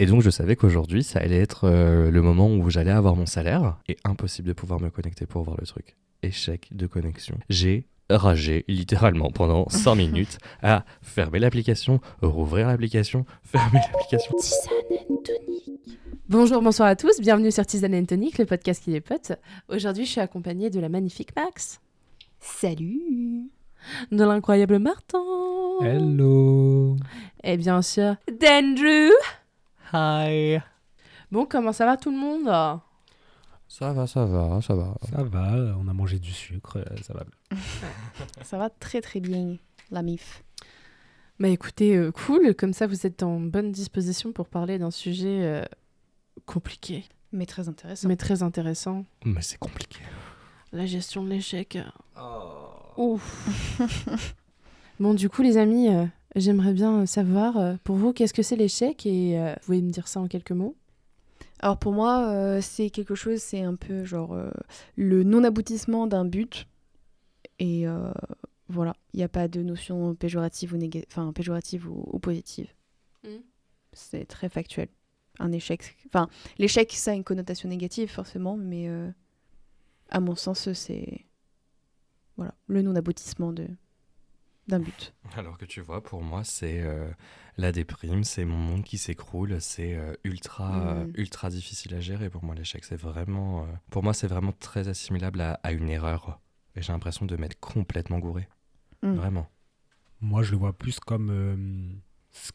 Et donc je savais qu'aujourd'hui, ça allait être euh, le moment où j'allais avoir mon salaire et impossible de pouvoir me connecter pour voir le truc. Échec de connexion. J'ai ragé littéralement pendant 5 minutes à fermer l'application, rouvrir l'application, fermer l'application. Bonjour, bonsoir à tous, bienvenue sur Tisane and Tonic, le podcast qui est pote. Aujourd'hui, je suis accompagnée de la magnifique Max, Salut de l'incroyable Martin, Hello et bien sûr d'Andrew. Hi Bon, comment ça va tout le monde? Ça va, ça va, ça va. Ça va, on a mangé du sucre, euh, ça va. Ça va très très bien, la mif. Bah écoutez, euh, cool, comme ça vous êtes en bonne disposition pour parler d'un sujet euh, compliqué, Mais très intéressant. mais très intéressant. Mais c'est compliqué. La gestion de l'échec. Ouf. bon, du coup, les amis, euh, j'aimerais bien euh, savoir, euh, pour vous, qu'est-ce que c'est l'échec Et euh, vous pouvez me dire ça en quelques mots? Alors pour moi, euh, c'est quelque chose, c'est un peu genre euh, le non-aboutissement d'un but. Et voilà, il n'y a pas de notion péjorative ou, néga- enfin, péjorative ou, ou positive. Mhm. C'est très factuel. Un échec. Enfin, l'échec, ça a une connotation négative forcément, mais à mon sens, c'est voilà, le non-aboutissement de d'un but. Alors que tu vois, pour moi, c'est euh, la déprime, c'est mon monde qui s'écroule, c'est euh, ultra, euh, Mm. ultra difficile à gérer. Pour moi, l'échec, c'est vraiment, euh, pour moi, c'est vraiment très assimilable à, à une erreur. Et j'ai l'impression de m'être complètement gouré. Mm. Vraiment. Moi, je le vois plus comme, euh,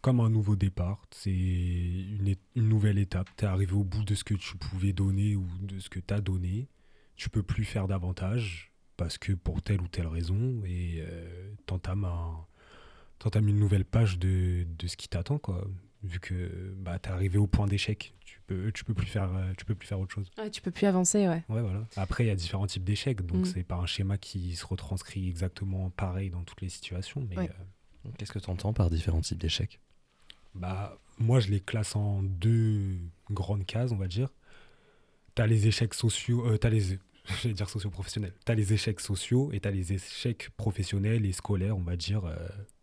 comme un nouveau départ. C'est une nouvelle étape. Tu es arrivé au bout de ce que tu pouvais donner ou de ce que tu as donné. Tu peux plus faire davantage parce que pour telle ou telle raison. Et euh, t'entames un- t'entames une nouvelle page de, de ce qui t'attend, quoi. Vu que bah, tu es arrivé au point d'échec. Tu peux, tu, peux plus faire, tu peux plus faire autre chose. Ouais, tu peux plus avancer, ouais. Ouais, voilà. Après, il y a différents types d'échecs, donc Mm. c'est pas un schéma qui se retranscrit exactement pareil dans toutes les situations. Mais Ouais. euh, Qu'est-ce que tu entends par différents types d'échecs? Bah, moi, je les classe en deux grandes cases, on va dire. T'as les échecs sociaux, euh, t'as les, je vais dire sociaux-professionnels. T'as les échecs sociaux et t'as les échecs professionnels et scolaires, on va dire, euh,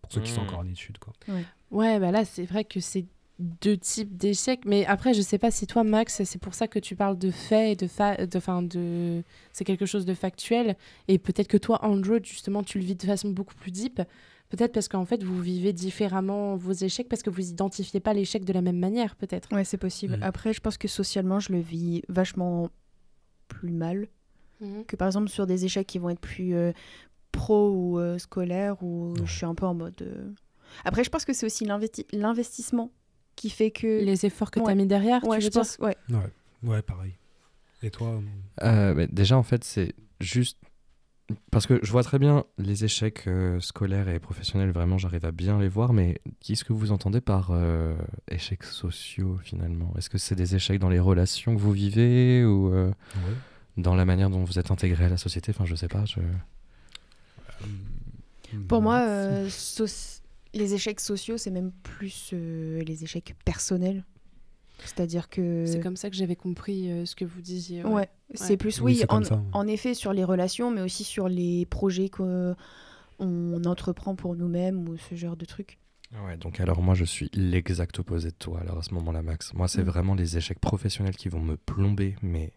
pour ceux qui sont Mm. encore en études, quoi. Ouais, bah là, c'est vrai que c'est deux types d'échecs. Mais après, je sais pas si toi, Max, c'est pour ça que tu parles de faits et de fa... de, fin, de... C'est quelque chose de factuel. Et peut-être que toi, Andrew, justement, tu le vis de façon beaucoup plus deep. Peut-être parce qu'en fait, vous vivez différemment vos échecs parce que vous identifiez pas l'échec de la même manière, peut-être. Ouais, c'est possible. Mhm. Après, je pense que socialement, je le vis vachement plus mal que par exemple sur des échecs qui vont être plus euh, pro ou euh, scolaires où Ouais. je suis un peu en mode. euh, Après, je pense que c'est aussi l'investi- l'investissement qui fait que. Les efforts que tu as mis derrière, ouais, tu je veux dire pense. Ouais. Ouais, ouais, pareil. Et toi Euh, mais Déjà, en fait, c'est juste. Parce que je vois très bien les échecs euh, scolaires et professionnels, vraiment, j'arrive à bien les voir, mais qu'est-ce que vous entendez par euh, échecs sociaux finalement? Est-ce que c'est des échecs dans les relations que vous vivez ou euh, ouais. Dans la manière dont vous êtes intégré à la société Enfin, je sais pas. Je... Pour moi, euh, les échecs sociaux, c'est même plus euh, les échecs personnels. C'est-à-dire que. C'est comme ça que j'avais compris euh, ce que vous disiez. Ouais, ouais. c'est plus, Oui, en, ça, ouais. en effet, sur les relations, mais aussi sur les projets qu'on entreprend pour nous-mêmes ou ce genre de trucs. Ouais, donc alors moi je suis l'exact opposé de toi alors à ce moment-là Max. Moi c'est Mm. vraiment les échecs professionnels qui vont me plomber mais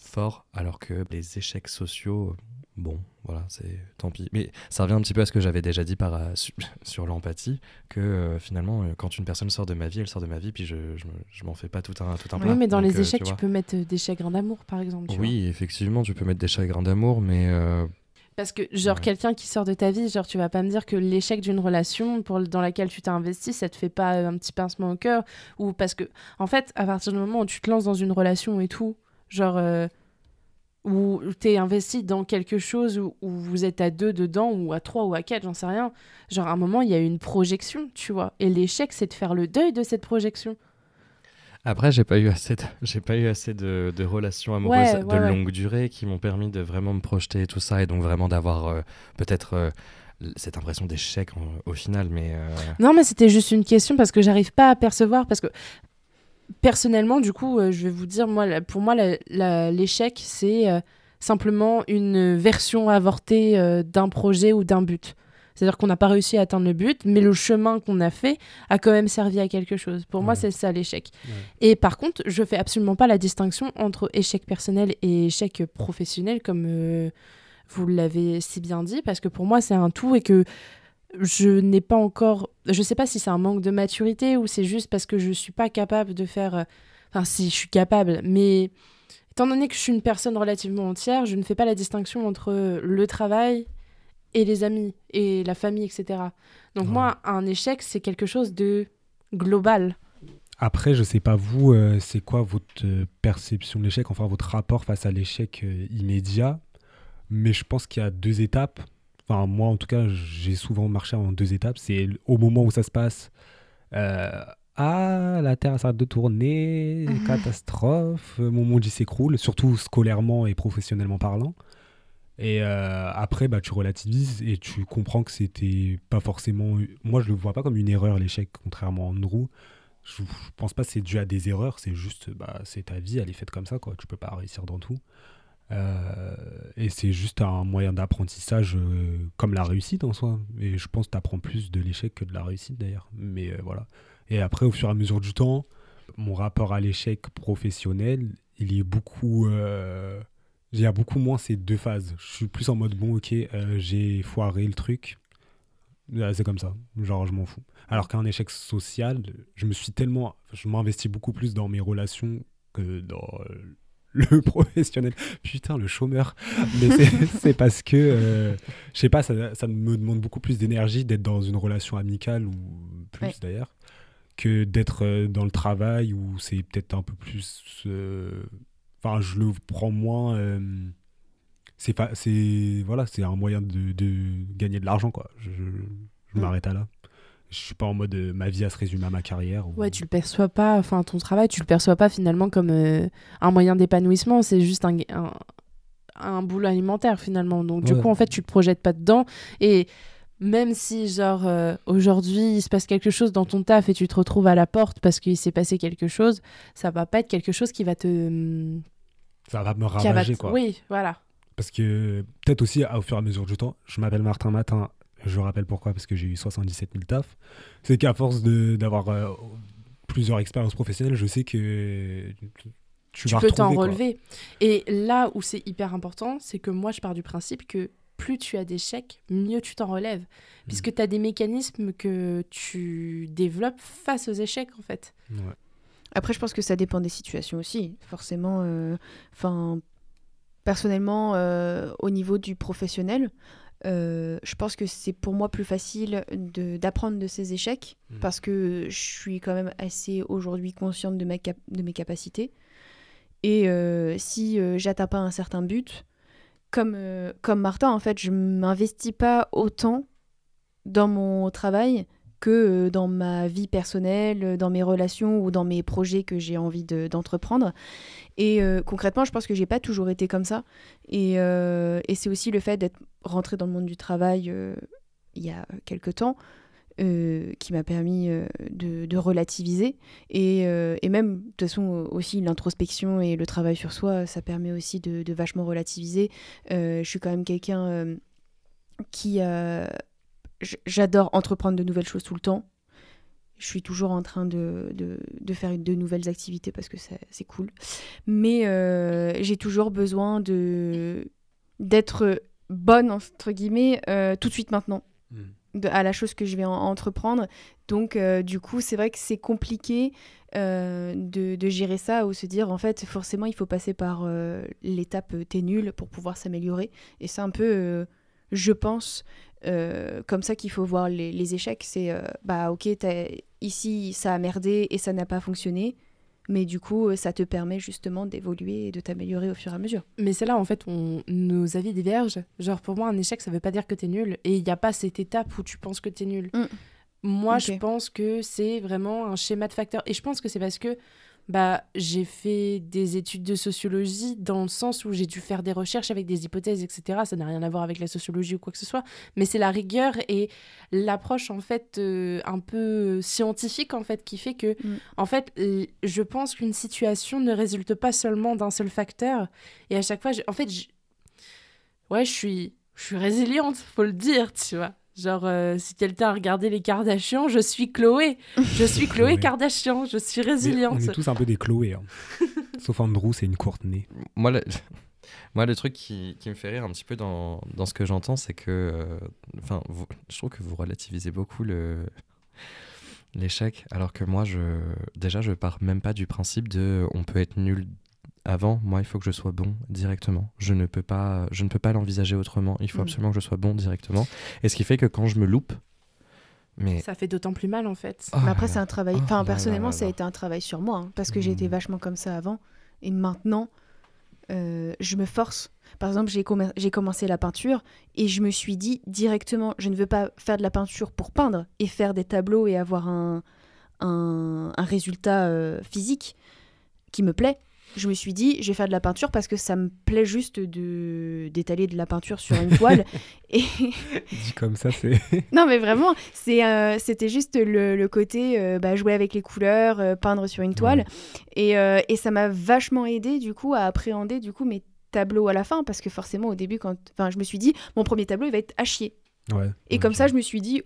fort alors que les échecs sociaux bon voilà c'est tant pis. Mais ça revient un petit peu à ce que j'avais déjà dit par, euh, su- sur l'empathie que euh, finalement euh, quand une personne sort de ma vie elle sort de ma vie puis je, je, me- je m'en fais pas tout un, tout un Oui, mais dans Donc, les échecs, tu, peux mettre des chagrins d'amour, par exemple. tu vois. Oui effectivement tu peux mettre des chagrins d'amour mais Parce que, genre, Ouais. quelqu'un qui sort de ta vie, genre, tu vas pas me dire que l'échec d'une relation pour, dans laquelle tu t'es investi, ça te fait pas un petit pincement au cœur Ou parce que, en fait, à partir du moment où tu te lances dans une relation et tout, genre, euh, où t'es investi dans quelque chose où, où vous êtes à deux dedans, ou à trois, ou à quatre, j'en sais rien, genre, à un moment, il y a une projection, tu vois. Et l'échec, c'est de faire le deuil de cette projection. Après, j'ai pas eu assez de, j'ai pas eu assez de, de relations amoureuses Ouais, de ouais, longue durée qui m'ont permis de vraiment me projeter et tout ça, et donc vraiment d'avoir euh, peut-être euh, cette impression d'échec au final. Mais euh, Non, mais c'était juste une question parce que j'arrive pas à percevoir. Parce que personnellement, du coup, euh, je vais vous dire, moi, la- pour moi, l'échec, c'est euh, simplement une version avortée euh, d'un projet ou d'un but. C'est-à-dire qu'on n'a pas réussi à atteindre le but, mais le chemin qu'on a fait a quand même servi à quelque chose. Pour moi, c'est ça l'échec. Ouais. Et par contre, je fais absolument pas la distinction entre échec personnel et échec professionnel, comme vous l'avez si bien dit, parce que pour moi, c'est un tout et que je n'ai pas encore. Je sais pas si c'est un manque de maturité ou c'est juste parce que je suis pas capable de faire. euh, Enfin, si, je suis capable, mais étant donné que je suis une personne relativement entière, je ne fais pas la distinction entre le travail et les amis et la famille, etc. Donc, Ouais. moi, un échec, c'est quelque chose de global. Après, je sais pas vous, euh, c'est quoi votre euh, perception de l'échec, enfin votre rapport face à l'échec euh, immédiat? Mais je pense qu'il y a deux étapes. Enfin, moi, en tout cas, j'ai souvent marché en deux étapes. C'est au moment où ça se passe. euh, ah, la Terre s'arrête de tourner, catastrophe, euh, mon monde il s'écroule, surtout scolairement et professionnellement parlant. Et euh, après, bah, tu relativises et tu comprends que c'était pas forcément. Moi, je le vois pas comme une erreur, l'échec, contrairement à Andrew. Je, je pense pas que c'est dû à des erreurs, c'est juste, bah, c'est ta vie, elle est faite comme ça, quoi. Tu peux pas réussir dans tout. Euh, et c'est juste un moyen d'apprentissage euh, comme la réussite en soi. Et je pense que tu apprends plus de l'échec que de la réussite d'ailleurs. Mais euh, voilà. Et après, au fur et à mesure du temps, mon rapport à l'échec professionnel, il y a beaucoup moins ces deux phases. Je suis plus en mode bon, ok, j'ai foiré le truc. C'est comme ça. Genre, je m'en fous. Alors qu'un échec social, je me suis tellement. Je m'investis beaucoup plus dans mes relations que dans le professionnel. Putain, le chômeur. Mais c'est- parce que, euh, je sais pas, ça, ça me demande beaucoup plus d'énergie d'être dans une relation amicale, ou plus Ouais. d'ailleurs, que d'être euh, dans le travail où c'est peut-être un peu plus. euh, Enfin, je le prends moins. euh, c'est pas, c'est voilà, c'est un moyen de, de gagner de l'argent quoi. Je, je- je Mm. m'arrête à là. Je suis pas en mode euh, ma vie à se résumer à ma carrière. ou- Ouais, tu le perçois pas, enfin ton travail, tu le perçois pas finalement comme euh, un moyen d'épanouissement, c'est juste un, un, un boulot alimentaire finalement. Donc du coup, en fait, tu te projettes pas dedans. Et même si, genre, euh, aujourd'hui, il se passe quelque chose dans ton taf et tu te retrouves à la porte parce qu'il s'est passé quelque chose, ça va pas être quelque chose qui va te. hum, Ça va me va ravager te- quoi. Oui, voilà. Parce que peut-être aussi au fur et à mesure du temps, je m'appelle Martin Matin. Je rappelle pourquoi parce que j'ai eu 77 000 tafs. C'est qu'à force de- d'avoir euh, plusieurs expériences professionnelles, je sais que tu, tu vas peux t'en relever. Et là où c'est hyper important, c'est que moi, je pars du principe que plus tu as d'échecs, mieux tu t'en relèves. Mm. Puisque tu as des mécanismes que tu développes face aux échecs, en fait. Ouais. Après, je pense que ça dépend des situations aussi. Forcément, euh, enfin, personnellement, euh, au niveau du professionnel, euh, je pense que c'est pour moi plus facile d'apprendre de ces échecs Mhm. parce que je suis quand même assez aujourd'hui consciente de, ma cap- de mes capacités. Et euh, si euh, j'atteins pas un certain but, comme, comme Martin, en fait, je m'investis pas autant dans mon travail que euh, dans ma vie personnelle, euh, dans mes relations ou dans mes projets que j'ai envie de- d'entreprendre. et euh, concrètement, je pense que j'ai pas toujours été comme ça. Et, c'est aussi le fait d'être rentrée dans le monde du travail il y a quelques temps qui m'a permis de, relativiser. Et, même, de toute façon, aussi l'introspection et le travail sur soi, ça permet aussi de, de vachement relativiser. Je suis quand même quelqu'un qui... J'adore entreprendre de nouvelles choses tout le temps. Je suis toujours en train de, de, de faire de nouvelles activités parce que c'est cool. Mais euh, j'ai toujours besoin de d'être bonne, entre guillemets, euh, tout de suite maintenant Mm. de- à la chose que je vais en- entreprendre. Donc, euh, du coup, c'est vrai que c'est compliqué euh, de, de gérer ça ou se dire, en fait, forcément, il faut passer par euh, l'étape t'es nul pour pouvoir s'améliorer. Et c'est un peu, je pense, euh, comme ça qu'il faut voir les, les échecs. C'est, euh, bah, ok, ici, ça a merdé et ça n'a pas fonctionné. Mais du coup, euh, ça te permet justement d'évoluer et de t'améliorer au fur et à mesure. Mais c'est là, en fait, nos avis divergent. Genre, pour moi, un échec, ça veut pas dire que t'es nul. Et il n'y a pas cette étape où tu penses que t'es nul. Mm. Moi, je pense que c'est vraiment un schéma de facteurs. Et je pense que c'est parce que bah, j'ai fait des études de sociologie dans le sens où j'ai dû faire des recherches avec des hypothèses, etc. Ça n'a rien à voir avec la sociologie ou quoi que ce soit. Mais c'est la rigueur et l'approche, en fait, euh, un peu scientifique, en fait, qui fait que, Mm. en fait, je pense qu'une situation ne résulte pas seulement d'un seul facteur. Et à chaque fois, je- en fait, ouais, je suis, je suis résiliente, faut le dire, tu vois. Genre, euh, si quelqu'un a regardé les Kardashians, je suis Chloé. Je suis Chloé Chloé. Kardashian. Je suis Mais résiliente. on est tous un peu des Chloé. hein. Sauf Andrew, c'est une Courtenay. Moi, le, moi, le truc qui, qui me fait rire un petit peu dans, dans ce que j'entends, c'est que. euh, Enfin, je trouve que vous relativisez beaucoup le l'échec, alors que moi, je déjà, je pars même pas du principe de on peut être nul avant. Moi, il faut que je sois bon directement. Je ne peux pas, je ne peux pas l'envisager autrement. Il faut Mm. absolument que je sois bon directement. Et ce qui fait que quand je me loupe, mais Ça fait d'autant plus mal, en fait. Oh Mais après, c'est un travail. Oh Enfin, là là personnellement, là ça a été un travail sur moi, hein, parce que j'ai été Mm. vachement comme ça avant. Et maintenant, euh, je me force. Par exemple, j'ai commen- j'ai commencé la peinture et je me suis dit directement, je ne veux pas faire de la peinture pour peindre et faire des tableaux et avoir un, un, un résultat euh, physique qui me plaît. Je me suis dit, je vais faire de la peinture parce que ça me plaît juste de d'étaler de la peinture sur une toile. et, Dit comme ça, c'est. non, mais vraiment, c'est, euh, c'était juste le, le côté euh, bah, jouer avec les couleurs, euh, peindre sur une toile. Et, et ça m'a vachement aidé, du coup, à appréhender, du coup, mes tableaux à la fin. Parce que forcément, au début, quand... enfin, je me suis dit, mon premier tableau, il va être à chier. Ouais. Et comme ça, je me suis dit,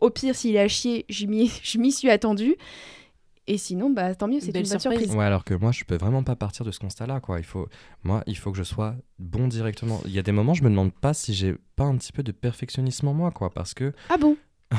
au pire, s'il est à chier, je m'y suis attendue. Et sinon, bah, tant mieux, c'est une bonne surprise. surprise. Ouais, alors que moi, je peux vraiment pas partir de ce constat-là, quoi. Il faut, moi, il faut que je sois bon directement. Il y a des moments, je me demande pas si j'ai pas un petit peu de perfectionnisme en moi, quoi, parce que Ah bon?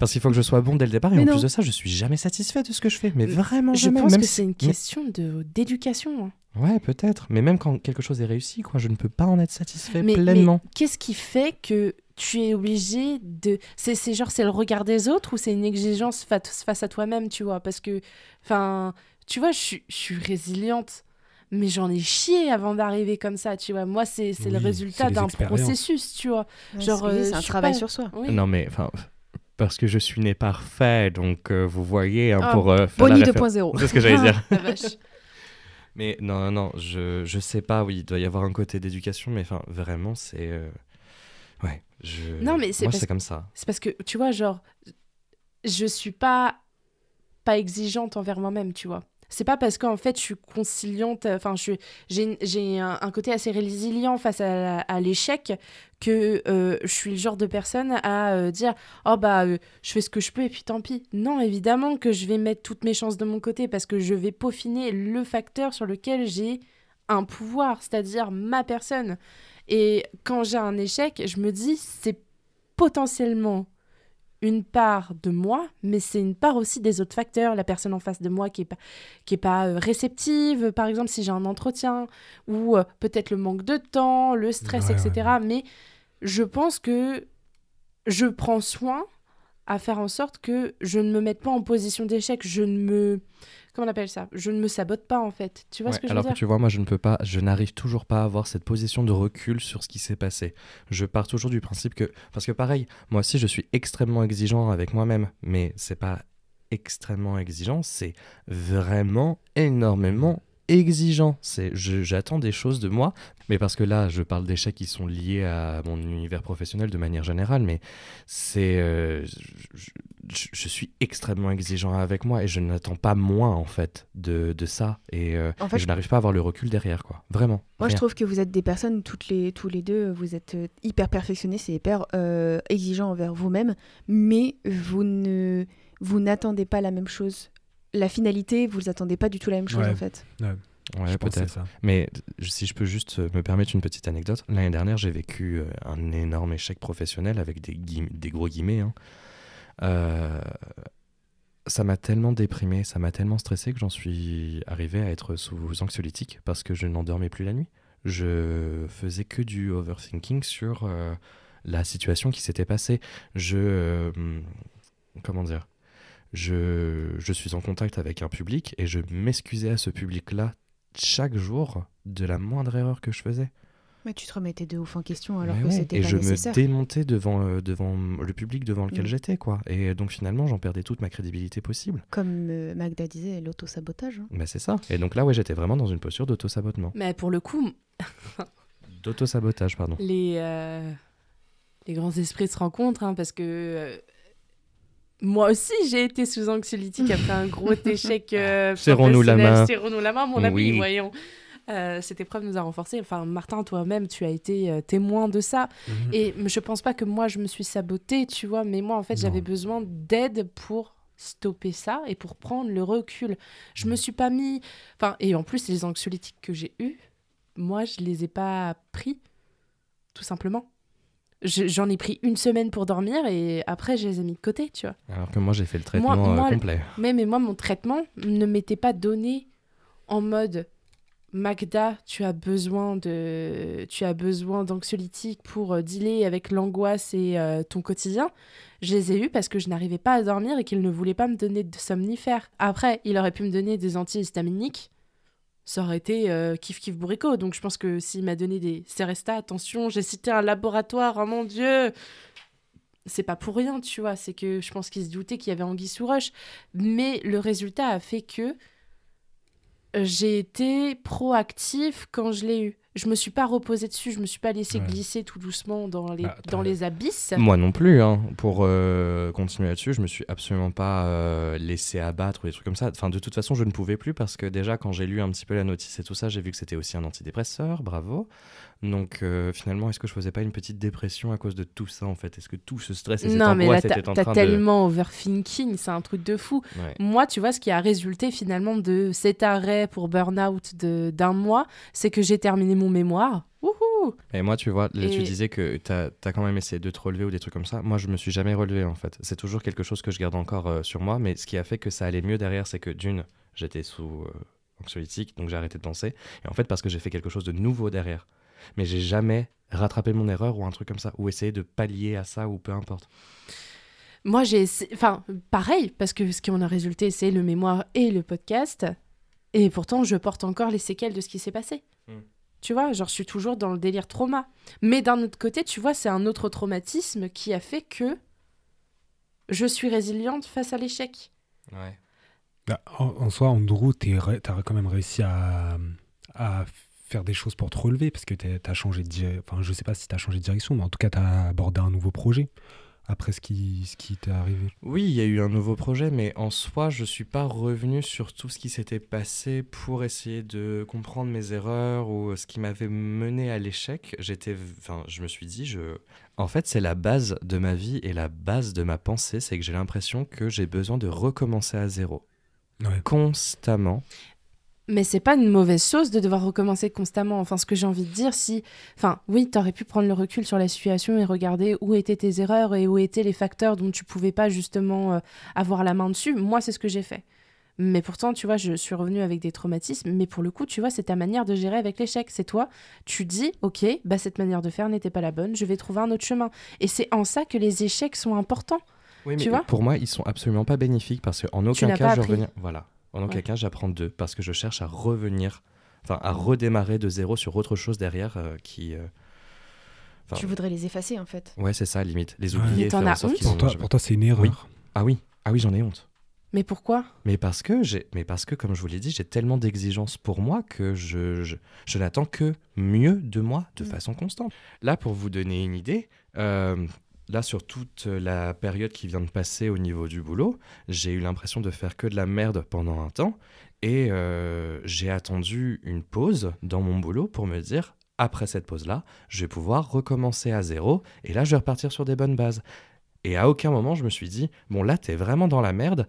parce qu'il faut que je sois bon dès le départ. Et Mais en non. plus de ça, je suis jamais satisfait de ce que je fais, mais vraiment Je jamais. pense même que si- c'est une question de d'éducation. hein. Ouais, peut-être. Mais même quand quelque chose est réussi, quoi, je ne peux pas en être satisfait Mais, mais pleinement. qu'est-ce qui fait que tu es obligé de. C'est genre, c'est le regard des autres ou c'est une exigence fa- face à toi-même, tu vois? Parce que, enfin, tu vois, je suis- je suis résiliente. Mais j'en ai chié avant d'arriver comme ça, tu vois? Moi, c'est c'est le Oui, résultat d'un processus, tu vois? Ouais, Genre, c'est- oui, euh, c'est un travail pas- sur soi. Oui. Non, mais enfin, parce que je suis né parfait, donc euh, vous voyez, hein, Ah, pour euh, faire Bonnie réfé- 2.0. C'est ce que j'allais dire. Mais non, non, non, je, je sais pas, oui, il doit y avoir un côté d'éducation, mais enfin, vraiment, c'est. euh, Ouais, je. Non, mais c'est Moi, c'est comme ça. C'est parce que, tu vois, genre, je suis pas, pas exigeante envers moi-même, tu vois. C'est pas parce qu'en fait, je suis conciliante, enfin, j'ai un, un côté assez résilient face à l'échec que euh, je suis le genre de personne à euh, dire Oh, bah, euh, je fais ce que je peux et puis tant pis. Non, évidemment que je vais mettre toutes mes chances de mon côté parce que je vais peaufiner le facteur sur lequel j'ai un pouvoir, c'est-à-dire ma personne. Et quand j'ai un échec, je me dis C'est potentiellement une part de moi, mais c'est une part aussi des autres facteurs, la personne en face de moi qui est pas, qui est pas euh, réceptive, par exemple si j'ai un entretien, ou euh, peut-être le manque de temps, le stress, Ouais, etc. Mais je pense que je prends soin à faire en sorte que je ne me mette pas en position d'échec, je ne me... Comment on appelle ça? Je ne me sabote pas en fait. Tu vois Ouais, ce que je alors veux que dire? tu vois, moi, je ne peux pas, je n'arrive toujours pas à avoir cette position de recul sur ce qui s'est passé. Je pars toujours du principe que, parce que pareil, moi aussi, je suis extrêmement exigeant avec moi-même, mais c'est pas extrêmement exigeant, c'est vraiment énormément exigeant. C'est, j'attends des choses de moi, mais parce que là, je parle d'échecs qui sont liés à mon univers professionnel de manière générale, mais c'est, euh, je, suis extrêmement exigeant avec moi et je n'attends pas moins en fait de, de ça et, euh, En et fait- je n'arrive pas à avoir le recul derrière quoi. Vraiment. Moi, je trouve que vous êtes des personnes, toutes les, tous les deux, vous êtes euh, hyper perfectionnistes et hyper euh, exigeants envers vous-même, mais vous ne vous n'attendez pas la même chose. La finalité, vous attendez pas du tout la même chose Ouais. en fait. Ouais, peut-être. ça. Mais si je peux juste euh, me permettre une petite anecdote, l'année dernière, j'ai vécu euh, un énorme échec professionnel avec des gros guillemets. hein. Euh, ça m'a tellement déprimé, ça m'a tellement stressé que j'en suis arrivé à être sous anxiolytique parce que je n'endormais plus la nuit. Je faisais que du overthinking sur euh, la situation qui s'était passée. Je. euh, comment dire je, je suis en contact avec un public et je m'excusais à ce public-là chaque jour de la moindre erreur que je faisais. Mais tu te remettais de ouf en question alors Mais que ouais, c'était et pas je nécessaire. me démontais devant, euh, devant le public devant lequel Mm. j'étais, quoi. Et donc finalement, j'en perdais toute ma crédibilité possible. Comme euh, Magda disait, l'auto-sabotage. hein. Bah, c'est ça. Et donc là, ouais, j'étais vraiment dans une posture d'auto-sabotement. Mais pour le coup, D'auto-sabotage, pardon. les, euh, les grands esprits se rencontrent, hein, parce que moi aussi j'ai été sous anxiolytique après un gros échec. euh, Serrons-nous la main. Serrons-nous la main, mon ami, voyons. Euh, cette épreuve nous a renforcés. Enfin, Martin, toi-même, tu as été euh, témoin de ça. Mhm. Et je pense pas que moi, je me suis sabotée, tu vois, mais moi, en fait, j'avais besoin d'aide pour stopper ça et pour prendre le recul. Je me suis pas mis... Enfin, et en plus, les anxiolytiques que j'ai eus, moi, je les ai pas pris, tout simplement. Je- J'en ai pris une semaine pour dormir et après, je les ai mis de côté, tu vois. Alors que moi, j'ai fait le traitement euh, moi, complet. Mais, mais moi, mon traitement ne m'était pas donné en mode Magda, tu as besoin de, tu as besoin d'anxiolytiques pour euh, dealer avec l'angoisse et euh, ton quotidien. Je les ai eus parce que je n'arrivais pas à dormir et qu'il ne voulait pas me donner de somnifères. Après, il aurait pu me donner des antihistaminiques. Ça aurait été euh, kiff kiff bourrico. Donc je pense que s'il m'a donné des Seresta, attention, j'ai cité un laboratoire, oh mon dieu c'est pas pour rien, tu vois. C'est que je pense qu'il se doutait qu'il y avait Anguille sous roche. Mais le résultat a fait que j'ai été proactif quand je l'ai eu. Je me suis pas reposée dessus, je me suis pas laissé Ouais. glisser tout doucement dans les, Bah, dans les abysses. Moi non plus, hein. pour euh, continuer là-dessus, je me suis absolument pas euh, laissé abattre ou des trucs comme ça. Enfin, de toute façon, je ne pouvais plus parce que déjà, quand j'ai lu un petit peu la notice et tout ça, j'ai vu que c'était aussi un antidépresseur, bravo. Donc euh, finalement, est-ce que je faisais pas une petite dépression à cause de tout ça en fait? Est-ce que tout ce stress et cette non, mais là, t'as était en t'as train tellement overthinking, c'est un truc de fou. Ouais. Moi, tu vois, ce qui a résulté finalement de cet arrêt pour burn-out de- d'un mois, c'est que j'ai terminé mon mémoire. Wouhou Et moi, tu vois, là, tu disais que tu as, quand même essayé de te relever ou des trucs comme ça. Moi, je me suis jamais relevé en fait. C'est toujours quelque chose que je garde encore euh, sur moi, mais ce qui a fait que ça allait mieux derrière, c'est que d'une, j'étais sous euh, anxiolytique, donc j'ai arrêté de danser. Et en fait, parce que j'ai fait quelque chose de nouveau derrière. Mais j'ai jamais rattrapé mon erreur ou un truc comme ça, ou essayé de pallier à ça ou peu importe. Moi, j'ai. Enfin, pareil, parce que ce qui en a résulté, c'est le mémoire et le podcast. Et pourtant, je porte encore les séquelles de ce qui s'est passé. Mm. Tu vois, genre, je suis toujours dans le délire trauma. Mais d'un autre côté, tu vois, c'est un autre traumatisme qui a fait que je suis résiliente face à l'échec. Ouais. Bah, en, en soi, Andrew, tu as quand même réussi à, à faire des choses pour te relever parce que tu as changé de direction. Enfin, je sais pas si tu as changé de direction, mais en tout cas, tu as abordé un nouveau projet après ce qui, ce qui t'est arrivé. Oui, il y a eu un nouveau projet, mais en soi, je suis pas revenu sur tout ce qui s'était passé pour essayer de comprendre mes erreurs ou ce qui m'avait mené à l'échec. J'étais, enfin, je me suis dit, je, en fait, c'est la base de ma vie et la base de ma pensée, c'est que j'ai l'impression que j'ai besoin de recommencer à zéro Ouais. constamment. Mais c'est pas une mauvaise chose de devoir recommencer constamment. Enfin, ce que j'ai envie de dire, si. Enfin, oui, t'aurais pu prendre le recul sur la situation et regarder où étaient tes erreurs et où étaient les facteurs dont tu pouvais pas justement euh, avoir la main dessus. Moi, c'est ce que j'ai fait. Mais pourtant, tu vois, je suis revenue avec des traumatismes. Mais pour le coup, tu vois, c'est ta manière de gérer avec l'échec. C'est toi, tu dis, OK, bah, cette manière de faire n'était pas la bonne, je vais trouver un autre chemin. Et c'est en ça que les échecs sont importants. Oui, Tu mais vois? pour moi, ils sont absolument pas bénéfiques parce qu'en aucun n'as cas, je appris. reviens. Voilà. En aucun Ouais. cas, j'apprends d'eux parce que je cherche à revenir, enfin, à redémarrer de zéro sur autre chose derrière euh, qui. euh, Tu voudrais les effacer en fait. Ouais, c'est ça, limite. Les oublier, Mais en as honte Pour toi, c'est une erreur. Oui. Ah oui, ah oui, j'en ai honte. Mais pourquoi? Mais parce que j'ai, mais parce que comme je vous l'ai dit, j'ai tellement d'exigences pour moi que je, je, je n'attends que mieux de moi de Mm. façon constante. Là, pour vous donner une idée, euh, là sur toute la période qui vient de passer au niveau du boulot, j'ai eu l'impression de faire que de la merde pendant un temps et euh, j'ai attendu une pause dans mon boulot pour me dire après cette pause-là, je vais pouvoir recommencer à zéro et là je vais repartir sur des bonnes bases. Et à aucun moment je me suis dit bon là t'es vraiment dans la merde,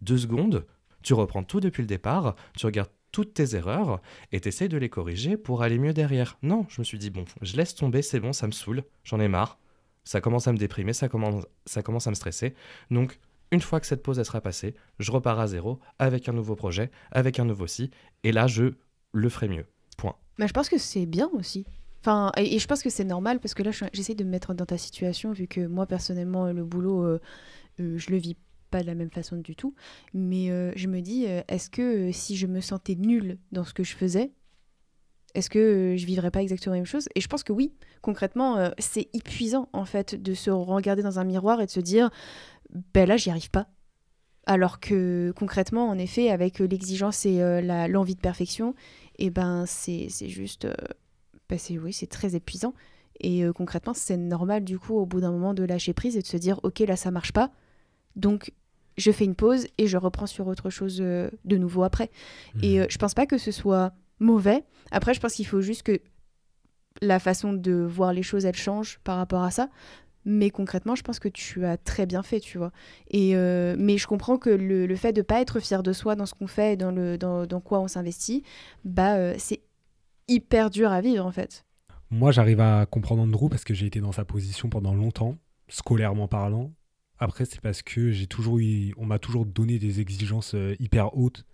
deux secondes, tu reprends tout depuis le départ, tu regardes toutes tes erreurs et t'essayes de les corriger pour aller mieux derrière. Non, je me suis dit, bon, je laisse tomber, c'est bon, ça me saoule, j'en ai marre, ça commence à me déprimer, ça commence, ça commence à me stresser. Donc, une fois que cette pause sera passée, je repars à zéro avec un nouveau projet, avec un nouveau si, et là, je le ferai mieux. Point. Mais je pense que c'est bien aussi. Enfin, et, je pense que c'est normal parce que là, j'essaie de me mettre dans ta situation vu que moi, personnellement, le boulot, euh, euh, je le vis pas de la même façon du tout. Mais euh, je me dis, euh, est-ce que euh, si je me sentais nulle dans ce que je faisais, est-ce que euh, je vivrais pas exactement la même chose? Et je pense que oui. Concrètement, euh, c'est épuisant en fait de se regarder dans un miroir et de se dire, ben là, j'y arrive pas. Alors que concrètement, en effet, avec euh, l'exigence et euh, l'envie de perfection, et ben c'est juste, euh, ben, c'est oui, c'est très épuisant. Et concrètement, c'est normal du coup au bout d'un moment de lâcher prise et de se dire, ok, là ça marche pas, donc je fais une pause et je reprends sur autre chose de nouveau après. Et euh, je pense pas que ce soit mauvais. Après, je pense qu'il faut juste que la façon de voir les choses, elle change par rapport à ça. Mais concrètement, je pense que tu as très bien fait, tu vois. Et euh, mais je comprends que le, fait de pas être fier de soi dans ce qu'on fait, dans, le, dans, dans quoi on s'investit, bah euh, c'est hyper dur à vivre en fait. Moi, j'arrive à comprendre Andrew parce que j'ai été dans sa position pendant longtemps, scolairement parlant. Après, c'est parce que j'ai toujours eu, on m'a toujours donné des exigences euh, hyper hautes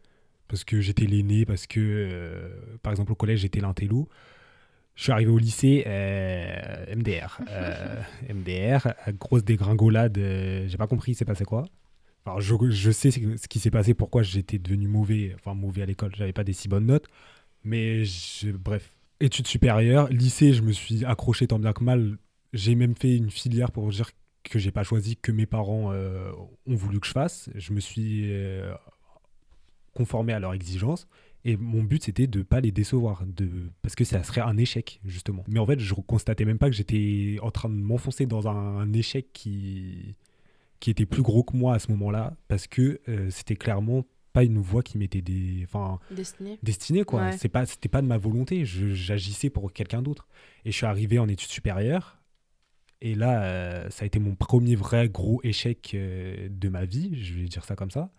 parce que j'étais l'aîné, parce que, euh, par exemple, au collège, j'étais l'intello. Je suis arrivé au lycée, euh, MDR. euh, MDR, grosse dégringolade, j'ai pas compris, il s'est passé quoi. Alors, je, sais ce qui s'est passé, pourquoi j'étais devenu mauvais, enfin mauvais à l'école, j'avais pas des si bonnes notes. Mais bref, études supérieures, lycée, je me suis accroché tant bien que mal. J'ai même fait une filière pour dire que j'ai pas choisi, que mes parents ont voulu que je fasse. Je me suis conformé à leurs exigences. Et mon but, c'était de pas les décevoir, de... parce que ça serait un échec, justement. Mais en fait, je constatais même pas que j'étais en train de m'enfoncer dans un, un échec qui... qui était plus gros que moi à ce moment-là, parce que euh, c'était clairement pas une voie qui m'était des... enfin, Destiné. destinée, quoi. Ouais. C'est pas, c'était pas de ma volonté, je- j'agissais pour quelqu'un d'autre. Et je suis arrivé en études supérieures, et là, euh, ça a été mon premier vrai gros échec euh, de ma vie, je vais dire ça comme ça.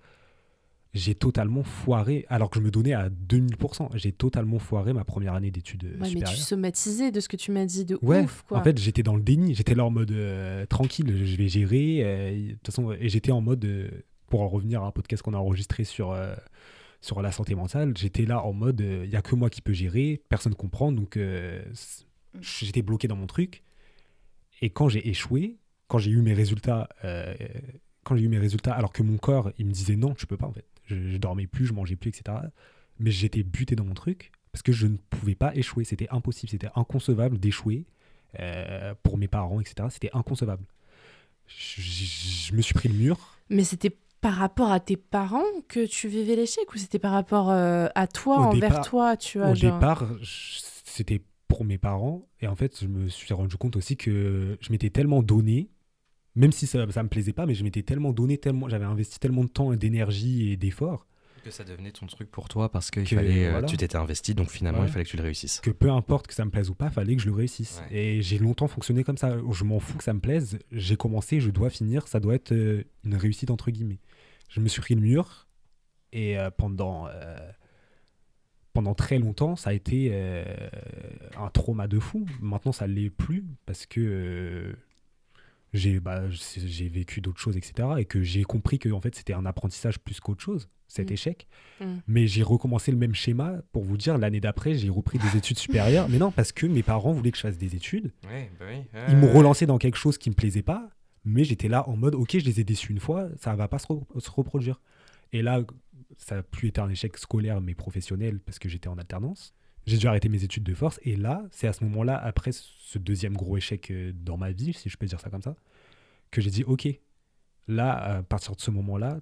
J'ai totalement foiré, alors que je me donnais à 2000%, j'ai totalement foiré ma première année d'études euh, Ouais, mais supérieures. tu somatisais de ce que tu m'as dit de Ouais, ouf, quoi. en fait, j'étais dans le déni. J'étais là en mode euh, tranquille, je vais gérer. euh, De toute façon, et j'étais en mode, euh, pour en revenir à un podcast qu'on a enregistré sur, sur la santé mentale, j'étais là en mode, il n'y a que moi qui peux gérer, personne comprend. Donc, c- j'étais bloqué dans mon truc. Et quand j'ai échoué, quand j'ai eu mes résultats, quand j'ai eu mes résultats, alors que mon corps, il me disait non, tu peux pas en fait. Je, je dormais plus, je mangeais plus, etc. Mais j'étais buté dans mon truc parce que je ne pouvais pas échouer. C'était impossible, c'était inconcevable d'échouer euh, pour mes parents, etc. C'était inconcevable. Je, je- je me suis pris le mur. Mais c'était par rapport à tes parents que tu vivais l'échec ou c'était par rapport euh, à toi, Au envers départ- toi, tu vois Au genre... départ, c'était pour mes parents. Et en fait, je me suis rendu compte aussi que je m'étais tellement donné, même si ça, ça me plaisait pas, mais je m'étais tellement donné, tellement, j'avais investi tellement de temps et d'énergie et d'efforts Que ça devenait ton truc pour toi parce que il fallait, euh, voilà. tu t'étais investi, donc finalement Ouais. il fallait que tu le réussisses. que peu importe que ça me plaise ou pas, fallait que je le réussisse. Ouais. Et j'ai longtemps fonctionné comme ça. Je m'en fous que ça me plaise. J'ai commencé, je dois finir. Ça doit être euh, une réussite entre guillemets. Je me suis pris le mur et euh, pendant euh, pendant très longtemps, ça a été euh, un trauma de fou. Maintenant, ça l'est plus parce que j'ai bah, vécu d'autres choses, etc. Et que j'ai compris que en fait, c'était un apprentissage plus qu'autre chose, cet Mm. échec. Mm. Mais j'ai recommencé le même schéma pour vous dire l'année d'après, j'ai repris des études supérieures. Mais non, parce que mes parents voulaient que je fasse des études. bah Ils m'ont relancé dans quelque chose qui me plaisait pas, mais j'étais là en mode ok, je les ai déçus une fois, ça va pas se, re- se reproduire. Et là, ça a plus été un échec scolaire mais professionnel parce que j'étais en alternance. J'ai dû arrêter mes études de force et là, c'est à ce moment-là, après ce deuxième gros échec euh, dans ma vie, si je peux dire ça comme ça, que j'ai dit ok, là, à partir de ce moment-là,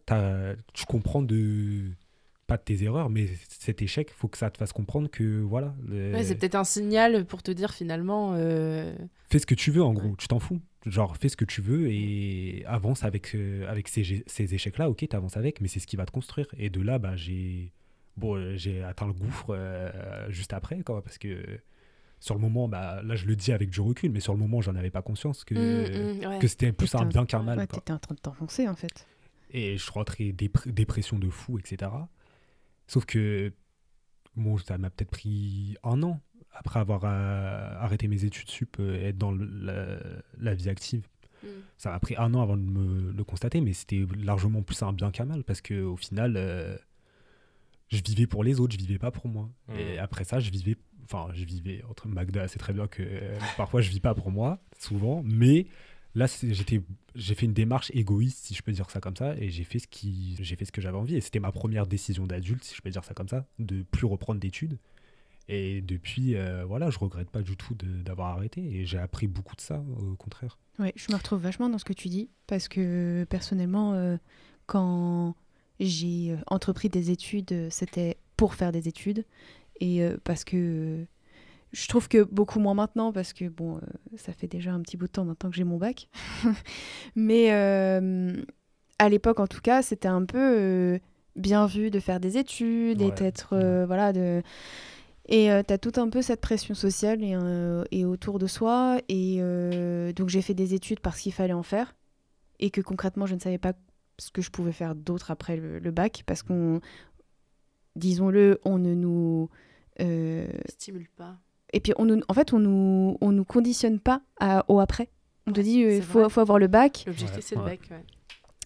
tu comprends de pas de tes erreurs, mais cet échec, faut que ça te fasse comprendre que voilà. Ouais, c'est peut-être un signal pour te dire finalement. euh, fais ce que tu veux en gros, Ouais. tu t'en fous. Genre, fais ce que tu veux et avance avec, euh, avec ces, ces échecs-là, ok, t'avances avec, mais c'est ce qui va te construire. Et de là, bah, j'ai bon, euh, j'ai atteint le gouffre euh, juste après, quoi, parce que sur le moment, bah, là, je le dis avec du recul, mais sur le moment, j'en avais pas conscience que, mm, mm, ouais. que c'était plus un bien qu'un mal. Ouais, quoi. t'étais en train de t'enfoncer en fait. Et je rentrais dépr- dépression de fou, etc. Sauf que bon, ça m'a peut-être pris un an après avoir euh, arrêté mes études sup et être dans le- la, la vie active. Mm. Ça m'a pris un an avant de me le constater, mais c'était largement plus un bien qu'un mal parce que au final, euh, je vivais pour les autres, je vivais pas pour moi. Et Mhm. après ça, je vivais, enfin, je vivais entre Magda, c'est très bien que euh, parfois je vis pas pour moi, souvent, mais là, j'étais, j'ai fait une démarche égoïste, si je peux dire ça comme ça, et j'ai fait ce qui, j'ai fait ce que j'avais envie, et c'était ma première décision d'adulte, si je peux dire ça comme ça, de plus reprendre d'études. Et depuis, euh, voilà, je regrette pas du tout d'avoir arrêté, et j'ai appris beaucoup de ça, au contraire. Ouais, je me retrouve vachement dans ce que tu dis parce que personnellement, euh, quand j'ai euh, entrepris des études, euh, c'était pour faire des études et euh, parce que je trouve que beaucoup moins maintenant parce que bon, euh, ça fait déjà un petit bout de temps maintenant que j'ai mon bac, mais euh, à l'époque en tout cas, c'était un peu euh, bien vu de faire des études et d'être voilà de Et tu as tout un peu cette pression sociale et, et autour de soi. Et donc j'ai fait des études parce qu'il fallait en faire. Et que concrètement, je ne savais pas ce que je pouvais faire d'autre après le, le bac. Parce qu'on, disons-le, on ne nous... euh, Stimule pas. et puis, on nous, en fait, on nous, on nous conditionne pas à, au après. On te dit, il c'est faut, faut avoir le bac. L'objectif, Ouais. c'est le bac. ouais.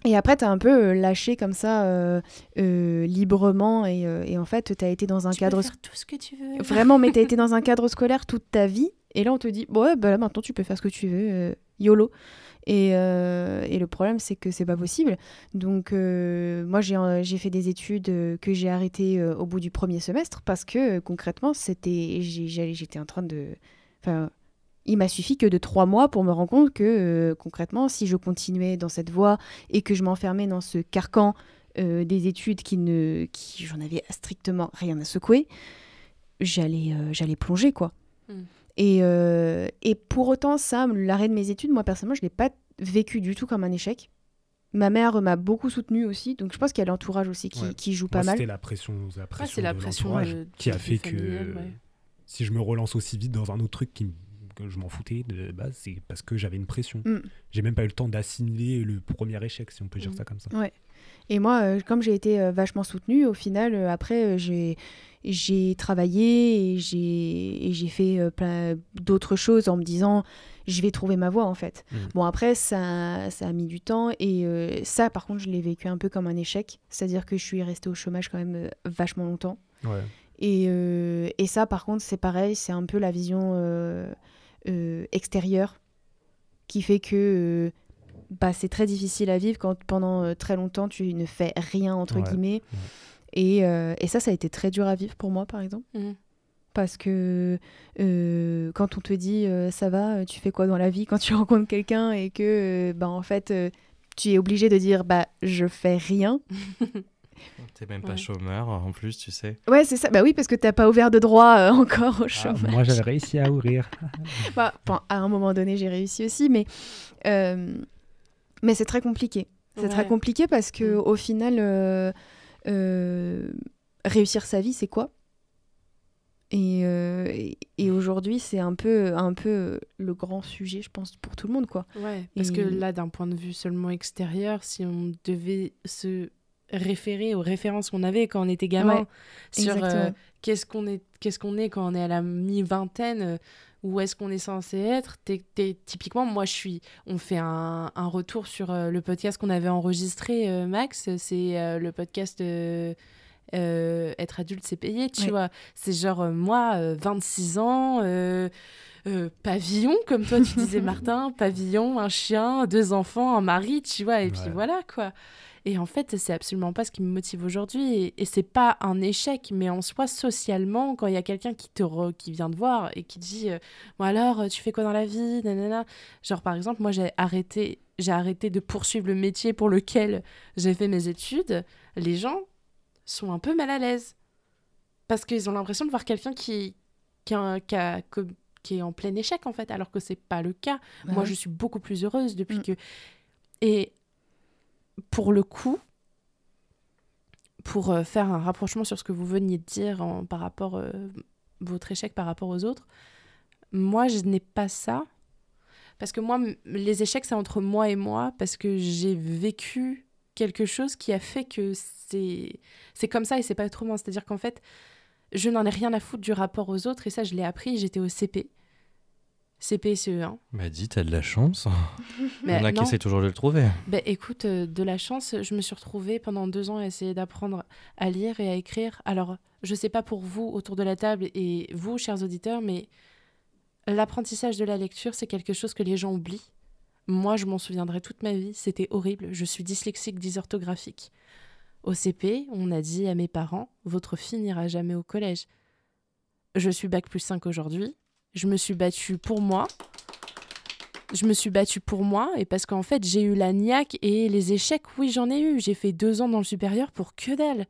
Et après, tu as un peu euh, lâché comme ça, euh, euh, librement. Et, euh, et en fait, tu as été dans un Tu cadre. peux faire tout ce que tu veux. Vraiment, mais tu as été dans un cadre scolaire toute ta vie. Et là, on te dit, bon, ouais, bah là, maintenant, tu peux faire ce que tu veux. euh, YOLO. Et, euh, et le problème, c'est que c'est pas possible. Donc, euh, moi, j'ai fait des études que j'ai arrêtées au bout du premier semestre parce que concrètement, c'était j'étais en train de. Enfin, il m'a suffi que de trois mois pour me rendre compte que concrètement, si je continuais dans cette voie et que je m'enfermais dans ce carcan des études qui ne, qui j'en avais strictement rien à secouer, j'allais, j'allais plonger quoi. Mm. Et, euh, et pour autant, ça, l'arrêt de mes études, moi personnellement, je l'ai pas vécu du tout comme un échec. Ma mère m'a beaucoup soutenue aussi, donc je pense qu'il y a l'entourage aussi qui, Ouais. qui joue Moi, pas mal. c'était la pression, la pression c'est la de pression, l'entourage euh, qui a fait que ouais. si je me relance aussi vite dans un autre truc qui, que je m'en foutais de base, c'est parce que j'avais une pression. Mm. J'ai même pas eu le temps d'assimiler le premier échec, si on peut dire Mm. ça comme ça. Et moi, euh, comme j'ai été euh, vachement soutenue, au final, après, j'ai j'ai travaillé et j'ai fait euh, plein d'autres choses en me disant je vais trouver ma voie en fait. Mm. Bon après ça, ça a mis du temps et euh, ça par contre je l'ai vécu un peu comme un échec, c'est-à-dire que je suis restée au chômage quand même euh, vachement longtemps. Ouais. Et, euh, et ça par contre c'est pareil, c'est un peu la vision extérieure qui fait que bah, c'est très difficile à vivre quand pendant très longtemps tu ne fais rien entre Ouais, guillemets. Et, euh, et ça, ça a été très dur à vivre pour moi, par exemple. Mm. Parce que euh, quand on te dit euh, ça va, tu fais quoi dans la vie quand tu rencontres quelqu'un et que, euh, bah, en fait, euh, tu es obligé de dire bah, je fais rien. T'es même pas Ouais. chômeur en plus, tu sais. Ouais, c'est ça. Bah oui, parce que t'as pas ouvert de droit euh, encore au Ah, chômage. moi, j'avais réussi à ouvrir. Bah, à un moment donné, j'ai réussi aussi, mais, euh, mais c'est très compliqué. C'est très Ouais. compliqué parce que Mm. au final, euh, euh, réussir sa vie, c'est quoi? Et, euh, et, et aujourd'hui, c'est un peu, un peu le grand sujet, je pense, pour tout le monde, quoi. Ouais, parce Et- que là, d'un point de vue seulement extérieur, si on devait se référer aux références qu'on avait quand on était gamin Ouais, sur euh, qu'est-ce qu'on est, qu'est-ce qu'on est quand on est à la mi-vingtaine, où est-ce qu'on est censé être. Typiquement, moi, je suis. On fait un, un retour sur euh, le podcast qu'on avait enregistré, euh, Max. C'est euh, le podcast. euh, euh, être adulte, c'est payé, tu Ouais. vois. C'est genre, euh, moi, euh, 26 ans, euh, euh, pavillon, comme toi tu disais, Martin, pavillon, un chien, deux enfants, un mari, tu vois, et puis voilà, quoi. Et en fait, c'est absolument pas ce qui me motive aujourd'hui. Et, et c'est pas un échec, mais en soi, socialement, quand il y a quelqu'un qui te re- qui vient te voir et qui dit euh, Bon alors, euh, tu fais quoi dans la vie? Nanana. Genre, par exemple, moi, j'ai arrêté, j'ai arrêté de poursuivre le métier pour lequel j'ai fait mes études. Les gens sont un peu mal à l'aise. Parce qu'ils ont l'impression de voir quelqu'un qui, qui, a- qui a- que- qui est en plein échec, en fait, alors que c'est pas le cas. Bah Moi, je suis beaucoup plus heureuse depuis Mm. que. Et pour le coup, pour euh, faire un rapprochement sur ce que vous veniez de dire en- par rapport euh, votre échec par rapport aux autres, moi, je n'ai pas ça. Parce que moi, les échecs, c'est entre moi et moi, parce que j'ai vécu quelque chose qui a fait que c'est c'est comme ça et c'est pas autrement. C'est-à-dire qu'en fait, je n'en ai rien à foutre du rapport aux autres, et ça, je l'ai appris, j'étais au CP. CP, CE1. Bah dis, t'as de la chance. Il y en a qui non. essaient toujours de le trouver. Ben écoute, euh, de la chance, je me suis retrouvée pendant deux ans à essayer d'apprendre à lire et à écrire. Alors, je sais pas pour vous autour de la table et vous, chers auditeurs, mais l'apprentissage de la lecture, c'est quelque chose que les gens oublient. Moi, je m'en souviendrai toute ma vie. C'était horrible. Je suis dyslexique, dysorthographique. Au CP, on a dit à mes parents Votre fille n'ira jamais au collège. Je suis bac plus 5 aujourd'hui. Je me suis battue pour moi je me suis battue pour moi et parce qu'en fait j'ai eu la niaque et les échecs, oui j'en ai eu. J'ai fait deux ans dans le supérieur pour que dalle.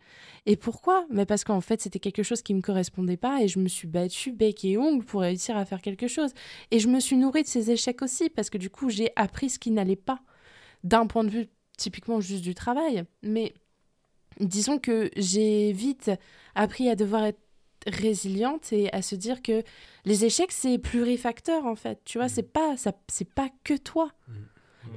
Et pourquoi? Mais parce qu'en fait c'était quelque chose qui me correspondait pas et je me suis battue bec et ongle pour réussir à faire quelque chose. Et je me suis nourrie de ces échecs aussi parce que du coup j'ai appris ce qui n'allait pas d'un point de vue typiquement juste du travail. Mais disons que j'ai vite appris à devoir être résiliente et à se dire que les échecs, c'est plurifacteur, en fait. Tu vois, c'est pas, ça, c'est pas que toi.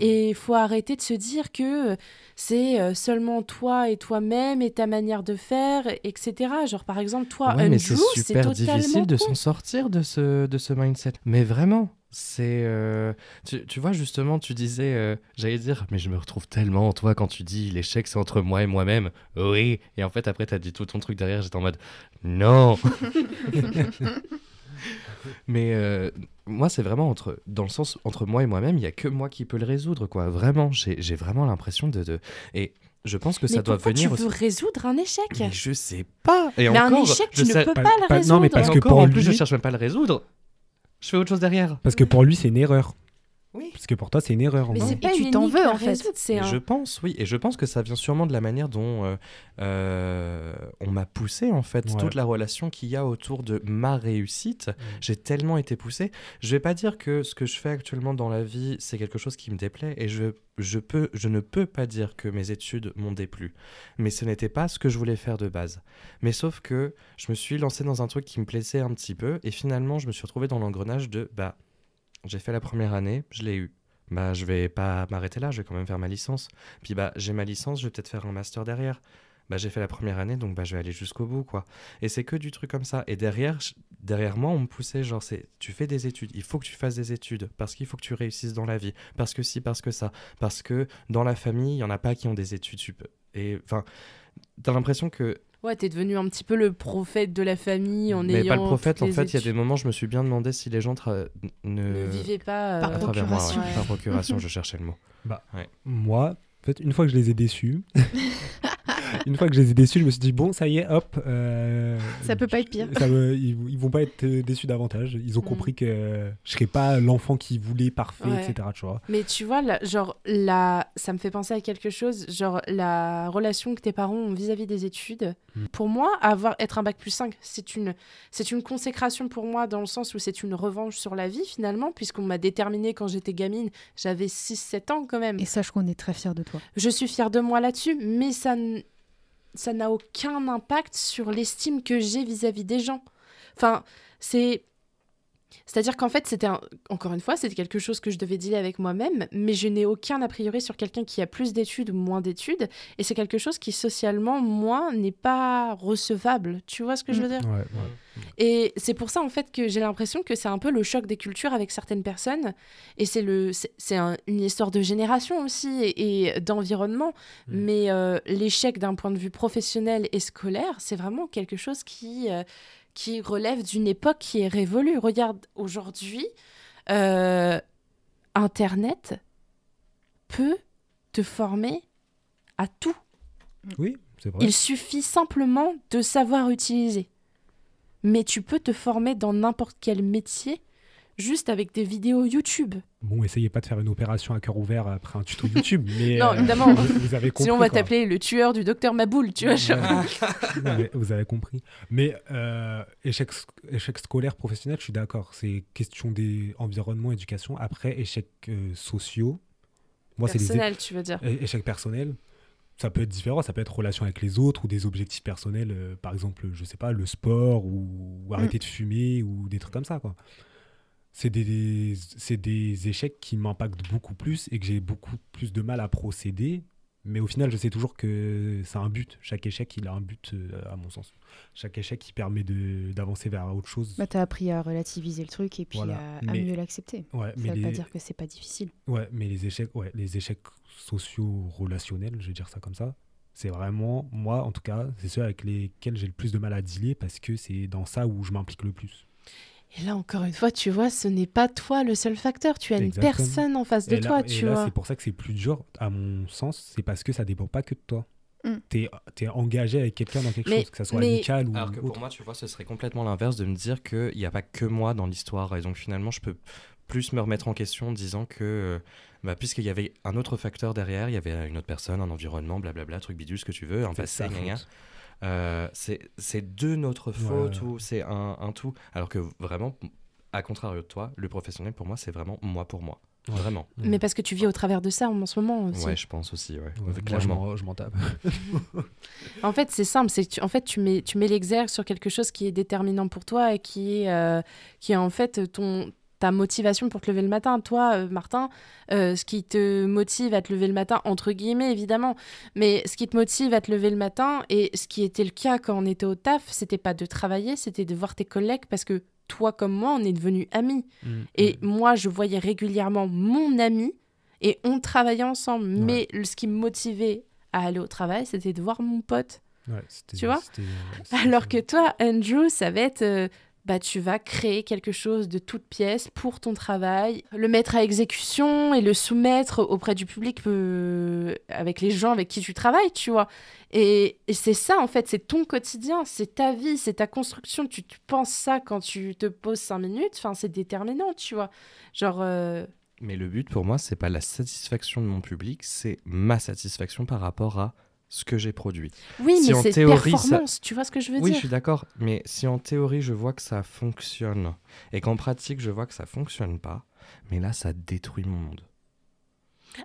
Et il faut arrêter de se dire que c'est euh, seulement toi et toi-même et ta manière de faire, etc. Genre, par exemple, toi, Ouais, mais c'est super difficile de s'en sortir de ce, de ce mindset. Mais vraiment, c'est. euh, tu, tu vois, justement, tu disais, euh, j'allais dire, mais je me retrouve tellement en toi quand tu dis l'échec, c'est entre moi et moi-même. Oui. Et en fait, après, tu as dit tout ton truc derrière, j'étais en mode, non. mais euh, moi, c'est vraiment entre. Dans le sens, entre moi et moi-même, il y a que moi qui peux le résoudre, quoi. Vraiment, j'ai j'ai vraiment l'impression de, de. Et je pense que Mais ça doit venir tu veux aussi. résoudre un échec? Mais je sais pas. Et Mais encore, un échec, je tu ne sais- peux Pas- pas, le pas- non, résoudre. mais parce et que encore, pour en plus, je lui- cherche même pas à le résoudre. Je fais autre chose derrière. Parce que pour lui, c'est une erreur. Oui. Parce que pour toi, c'est une erreur. Mais c'est Et pas tu une t'en veux, en fait. résoudre, c'est Et un- Je pense, oui. Et je pense que ça vient sûrement de la manière dont euh, euh, on m'a poussé, en fait. Ouais. Toute la relation qu'il y a autour de ma réussite. J'ai tellement été poussé. Je vais pas dire que ce que je fais actuellement dans la vie, c'est quelque chose qui me déplaît. Et je, je, peux, je ne peux pas dire que mes études m'ont déplu. Mais ce n'était pas ce que je voulais faire de base. Mais sauf que je me suis lancé dans un truc qui me plaisait un petit peu. Et finalement, je me suis retrouvé dans l'engrenage de bah, j'ai fait la première année, je l'ai eu. Bah, je vais pas m'arrêter là, je vais quand même faire ma licence. Puis bah, j'ai ma licence, je vais peut-être faire un master derrière. Bah, j'ai fait la première année, donc bah, je vais aller jusqu'au bout, quoi. Et c'est que du truc comme ça. Et derrière, derrière moi, on me poussait, genre, c'est, tu fais des études, il faut que tu fasses des études, parce qu'il faut que tu réussisses dans la vie, parce que si, parce que ça, parce que dans la famille, il y en a pas qui ont des études sup. Et enfin, t'as l'impression que Ouais, t'es devenu un petit peu le prophète de la famille en mais ayant. pas le prophète, en fait, il y a des moments, je me suis bien demandé si les gens tra- ne... Ne vivez pas. Par euh, à travers moi, ouais. procuration. Ouais. Par procuration, je cherchais le mot. Moi, en fait, une fois que je les ai déçus, une fois que je les ai déçus, je me suis dit, bon, ça y est, hop. euh, Ça peut pas être pire. ça me- ils, ils vont pas être euh, déçus davantage. Ils ont Mm. compris que je serais pas l'enfant qui voulait parfait, Ouais. etc. Tu vois. Mais tu vois, là, genre, la... ça me fait penser à quelque chose, genre la relation que tes parents ont vis-à-vis des études. Mm. Pour moi, avoir, être un bac plus 5, c'est une, c'est une consécration pour moi dans le sens où c'est une revanche sur la vie finalement, puisqu'on m'a déterminé quand j'étais gamine, j'avais 6-7 ans quand même. Et sache qu'on est très fiers de toi. Je suis fière de moi là-dessus, mais ça ça n'a aucun impact sur l'estime que j'ai vis-à-vis des gens. Enfin, c'est c'est-à-dire qu'en fait, c'était un- encore une fois, c'était quelque chose que je devais dealer avec moi-même, mais je n'ai aucun a priori sur quelqu'un qui a plus d'études ou moins d'études, et c'est quelque chose qui socialement, moi, n'est pas recevable. Tu vois ce que je veux dire Ouais, ouais. et c'est pour ça, en fait, que j'ai l'impression que c'est un peu le choc des cultures avec certaines personnes. Et c'est le, c'est c'est un- une histoire de génération aussi et, et d'environnement. Mm. Mais euh, l'échec d'un point de vue professionnel et scolaire, c'est vraiment quelque chose qui, euh, qui relève d'une époque qui est révolue. Regarde, aujourd'hui, euh, Internet peut te former à tout. Oui, c'est vrai. Il suffit simplement de savoir utiliser. Mais tu peux te former dans n'importe quel métier juste avec des vidéos YouTube. Bon, essayez pas de faire une opération à cœur ouvert après un tuto YouTube, mais Non, euh, évidemment. vous, vous avez compris. Sinon, on va t'appeler le tueur du docteur Maboul, tu vois. Non, mais vous avez compris. Mais euh, échec, échec scolaire, professionnel, je suis d'accord. C'est question des environnements, éducation. Après, échecs euh, sociaux. Moi, les Personnel, tu veux dire. é- échecs personnels. Ça peut être différent. Ça peut être relation avec les autres ou des objectifs personnels. euh, par exemple, je sais pas, le sport ou, ou arrêter de fumer ou des trucs comme ça, quoi. C'est des, des- échecs qui m'impactent beaucoup plus et que j'ai beaucoup plus de mal à procéder. Mais au final, je sais toujours que c'est un but. Chaque échec, il a un but, euh, à mon sens. Chaque échec, qui permet de- d'avancer vers autre chose. Bah, t'as appris à relativiser le truc et puis Voilà. à, mieux l'accepter. Ouais, Ça mais veut pas dire que c'est pas difficile. ouais, mais les échecs, ouais, les échecs sociaux relationnels, je vais dire ça comme ça. C'est vraiment, moi en tout cas, c'est ceux avec lesquels j'ai le plus de mal à dealer parce que c'est dans ça où je m'implique le plus. Et là, encore une fois, tu vois, ce n'est pas toi le seul facteur. Tu as une personne en face de et toi, et tu vois. c'est pour ça que c'est plus dur, à mon sens, c'est parce que ça dépend pas que de toi. Mm. T'es es engagé avec quelqu'un dans quelque Mais- chose, que ça soit mais- amical ou Alors que autre. pour moi, tu vois, ce serait complètement l'inverse de me dire qu'il n'y a pas que moi dans l'histoire. Et donc finalement, je peux plus me remettre en question en disant que, euh, bah, puisqu'il y avait un autre facteur derrière, il y avait une autre personne, un environnement, blablabla, truc bidule, ce que tu veux, en C'est fait, sa Euh, c'est de notre faute Ouais. ou c'est un, un tout? Alors que vraiment, à contrario de toi, le professionnel pour moi, c'est vraiment moi pour moi. Vraiment. Mais parce que tu vis au travers de ça en ce moment aussi. Ouais, je pense aussi, ouais. Ouais, moi, je Clairement. m'en- je m'en tape. En fait, c'est simple. C'est que tu, en fait, tu mets, tu mets l'exergue sur quelque chose qui est déterminant pour toi et qui est, euh, qui est en fait ton, ta motivation pour te lever le matin. Toi, euh, Martin, euh, ce qui te motive à te lever le matin, entre guillemets, évidemment, mais ce qui te motive à te lever le matin et ce qui était le cas quand on était au taf, c'était pas de travailler, c'était de voir tes collègues parce que toi comme moi, on est devenus amis. Mm. Et moi, je voyais régulièrement mon ami et on travaillait ensemble. Mais ce qui me motivait à aller au travail, c'était de voir mon pote. Ouais, Tu vois? euh, Alors que toi, Andrew, ça va être. euh, bah, tu vas créer quelque chose de toute pièce pour ton travail, le mettre à exécution et le soumettre auprès du public euh, avec les gens avec qui tu travailles, tu vois. Et, et c'est ça, en fait, c'est ton quotidien, c'est ta vie, c'est ta construction. Tu, penses ça quand tu te poses cinq minutes, enfin, c'est déterminant, tu vois. Genre, euh, Mais le but pour moi, c'est pas la satisfaction de mon public, c'est ma satisfaction par rapport à ce que j'ai produit. oui, Si mais en c'est ça- performance, tu vois ce que je veux Oui, je dire suis d'accord, mais si en théorie je vois que ça fonctionne et qu'en pratique je vois que ça fonctionne pas, mais là ça détruit mon monde.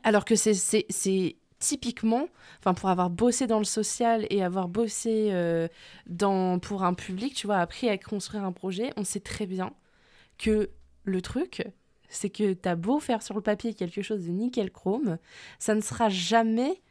Alors que c'est- c'est c'est typiquement, enfin pour avoir bossé dans le social et avoir bossé euh, dans, pour un public, tu vois, appris à construire un projet, on sait très bien que le truc, c'est que t'as beau faire sur le papier quelque chose de nickel chrome, ça ne sera jamais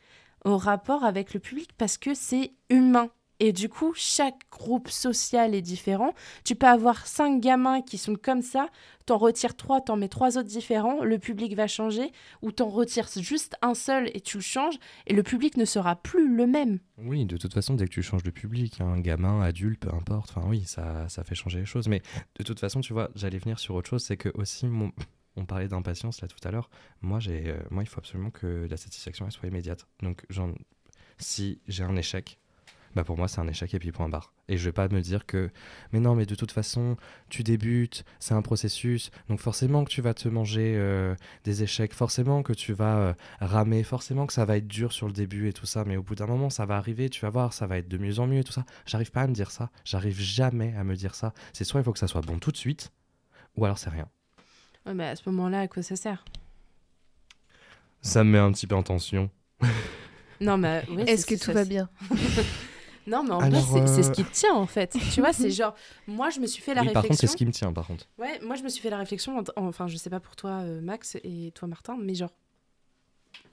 au rapport avec le public parce que c'est humain. Et du coup, chaque groupe social est différent. Tu peux avoir cinq gamins qui sont comme ça, t'en retires trois, t'en mets trois autres différents, le public va changer, ou t'en retires juste un seul et tu le changes, et le public ne sera plus le même. Oui, de toute façon, dès que tu changes de public, un gamin, adulte, peu importe, enfin oui, ça, ça fait changer les choses. Mais de toute façon, tu vois, j'allais venir sur autre chose, c'est que aussi, mon... on parlait d'impatience là tout à l'heure. Moi, j'ai, euh, moi, il faut absolument que la satisfaction soit immédiate. Donc, si j'ai un échec, bah pour moi, c'est un échec et puis point barre. Et je vais pas me dire que, mais non, mais de toute façon, tu débutes, c'est un processus, donc forcément que tu vas te manger euh, des échecs, forcément que tu vas euh, ramer, forcément que ça va être dur sur le début et tout ça, mais au bout d'un moment, ça va arriver, tu vas voir, ça va être de mieux en mieux et tout ça. J'arrive pas à me dire ça, j'arrive jamais à me dire ça. C'est soit il faut que ça soit bon tout de suite, ou alors c'est rien. Ouais, mais à ce moment-là, à quoi ça sert? Ça me met un petit peu en tension. Non, mais oui, Est-ce que tout va bien? Non, mais en Alors, vrai, c'est c'est ce euh, qui te tient en fait. tu vois, c'est genre, moi, je me suis fait la oui, par contre, c'est réflexion. ce qui me tient, par contre. Ouais, moi, je me suis fait la réflexion, en- enfin, je sais pas pour toi, euh, Max, et toi, Martin, mais genre,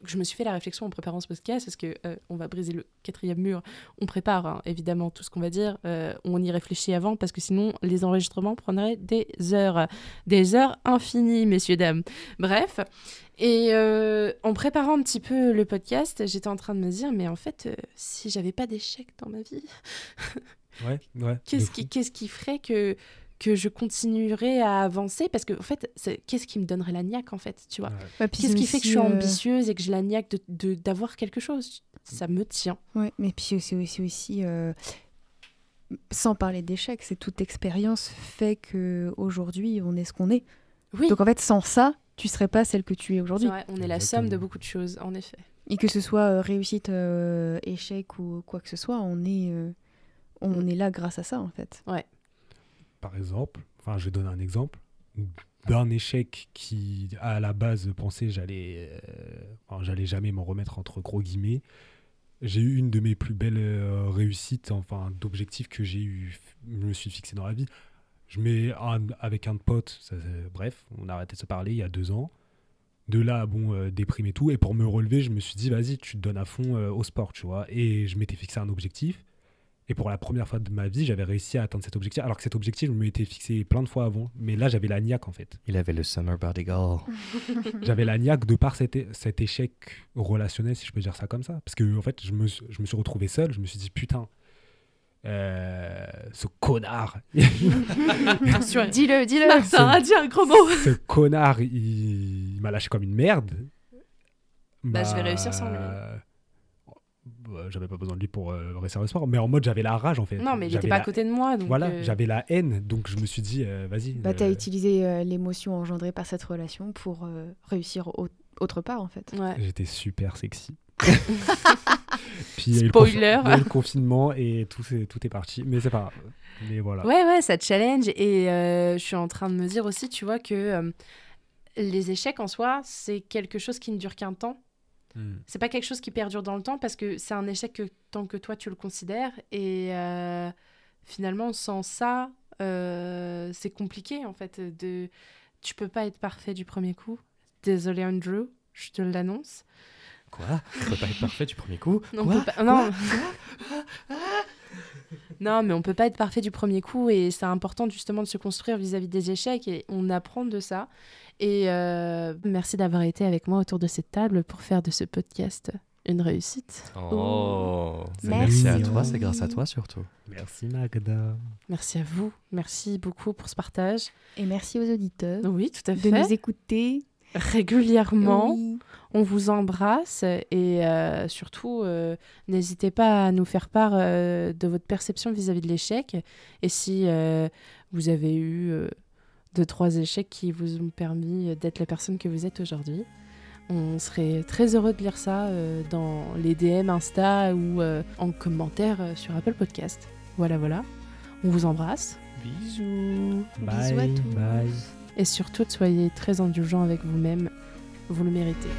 je me suis fait la réflexion en préparant ce podcast parce que euh, on va briser le quatrième mur. On prépare hein, évidemment tout ce qu'on va dire. euh, on y réfléchit avant parce que sinon les enregistrements prendraient des heures, des heures infinies, messieurs dames. Bref. Et euh, en préparant un petit peu le podcast, j'étais en train de me dire, mais en fait, si j'avais pas d'échec dans ma vie, Ouais, ouais. qu'est-ce de qui, fou. qu'est-ce qui ferait que, que je continuerais à avancer Parce que, en fait, qu'est-ce qui me donnerait la niaque, en fait, tu vois? Ouais. Bah, Qu'est-ce qui fait que je suis euh, ambitieuse et que j'ai la niaque de, d'avoir quelque chose? Ça me tient. Ouais, mais puis c'est aussi, aussi euh, sans parler d'échec, c'est toute expérience fait que aujourd'hui on est ce qu'on est. Oui, Donc en fait, sans ça, tu serais pas celle que tu es aujourd'hui. on est la somme de beaucoup de choses, en effet. Et que ce soit euh, réussite, euh, échec ou quoi que ce soit, on est, euh, on est là grâce à ça en fait. Par exemple, enfin, je vais donner un exemple d'un échec qui, à la base, pensait j'allais, euh, j'allais jamais m'en remettre entre gros guillemets. J'ai eu une de mes plus belles euh, réussites, enfin, d'objectifs que j'ai eu, je me suis fixé dans la vie. Je mets avec un pote, bref, on a arrêté de se parler il y a deux ans. De là, bon, euh, déprime et tout. Et pour me relever, je me suis dit, vas-y, tu te donnes à fond euh, au sport, tu vois. Et je m'étais fixé un objectif. Et pour la première fois de ma vie, j'avais réussi à atteindre cet objectif. Alors que cet objectif, je me l'étais fixé plein de fois avant. Mais là, j'avais la niaque, en fait. Il avait le Summer Body Girl. J'avais la niaque de par cet, échec relationnel, si je peux dire ça comme ça. Parce que, en fait, je me, suis- je me suis retrouvé seul. Je me suis dit, putain, euh, ce connard, Dis-le, dis-le. Martin a dit un gros mot ce connard, il, il m'a lâché comme une merde. Bah, je vais réussir sans lui. Bah, j'avais pas besoin de lui pour euh, réussir le sport. Mais en mode, j'avais la rage, en fait. Non, mais il était pas à côté de moi, donc... Voilà, euh, j'avais la haine. Donc, je me suis dit, euh, vas-y. Bah, t'as euh, utilisé euh, l'émotion engendrée par cette relation pour euh, réussir au- autre part en fait. Ouais. J'étais super sexy. Puis il y Spoiler. il y a eu le confinement et tout, c'est- tout est parti. Mais c'est pas grave. Mais voilà. Ouais, ouais, ça te challenge. Et euh, je suis en train de me dire aussi, tu vois, que euh, les échecs en soi, c'est quelque chose qui ne dure qu'un temps. Hmm. C'est pas quelque chose qui perdure dans le temps parce que c'est un échec que, tant que toi tu le considères. Et euh, finalement, sans ça, euh, c'est compliqué en fait. De... Tu peux pas être parfait du premier coup. Désolé Andrew, je te l'annonce. Quoi? On peut pas être parfait du premier coup? On Quoi? peut pas- non. non, mais on peut pas être parfait du premier coup et c'est important justement de se construire vis-à-vis des échecs et on apprend de ça. Et euh, merci d'avoir été avec moi autour de cette table pour faire de ce podcast une réussite. Oh Merci. Merci à toi, c'est grâce à toi surtout. Merci Magda. Merci à vous, merci beaucoup pour ce partage. Et merci aux auditeurs Oui, tout à de fait. nous écouter. Régulièrement, Oui. on vous embrasse et euh, surtout, euh, n'hésitez pas à nous faire part euh, de votre perception vis-à-vis de l'échec. Et si euh, vous avez eu euh, deux, trois échecs qui vous ont permis d'être la personne que vous êtes aujourd'hui, on serait très heureux de lire ça euh, dans les DM Insta ou euh, en commentaire sur Apple Podcast. Voilà, voilà. On vous embrasse. Bisous Bisous à tous. bye. Et surtout, soyez très indulgents avec vous-même. Vous le méritez.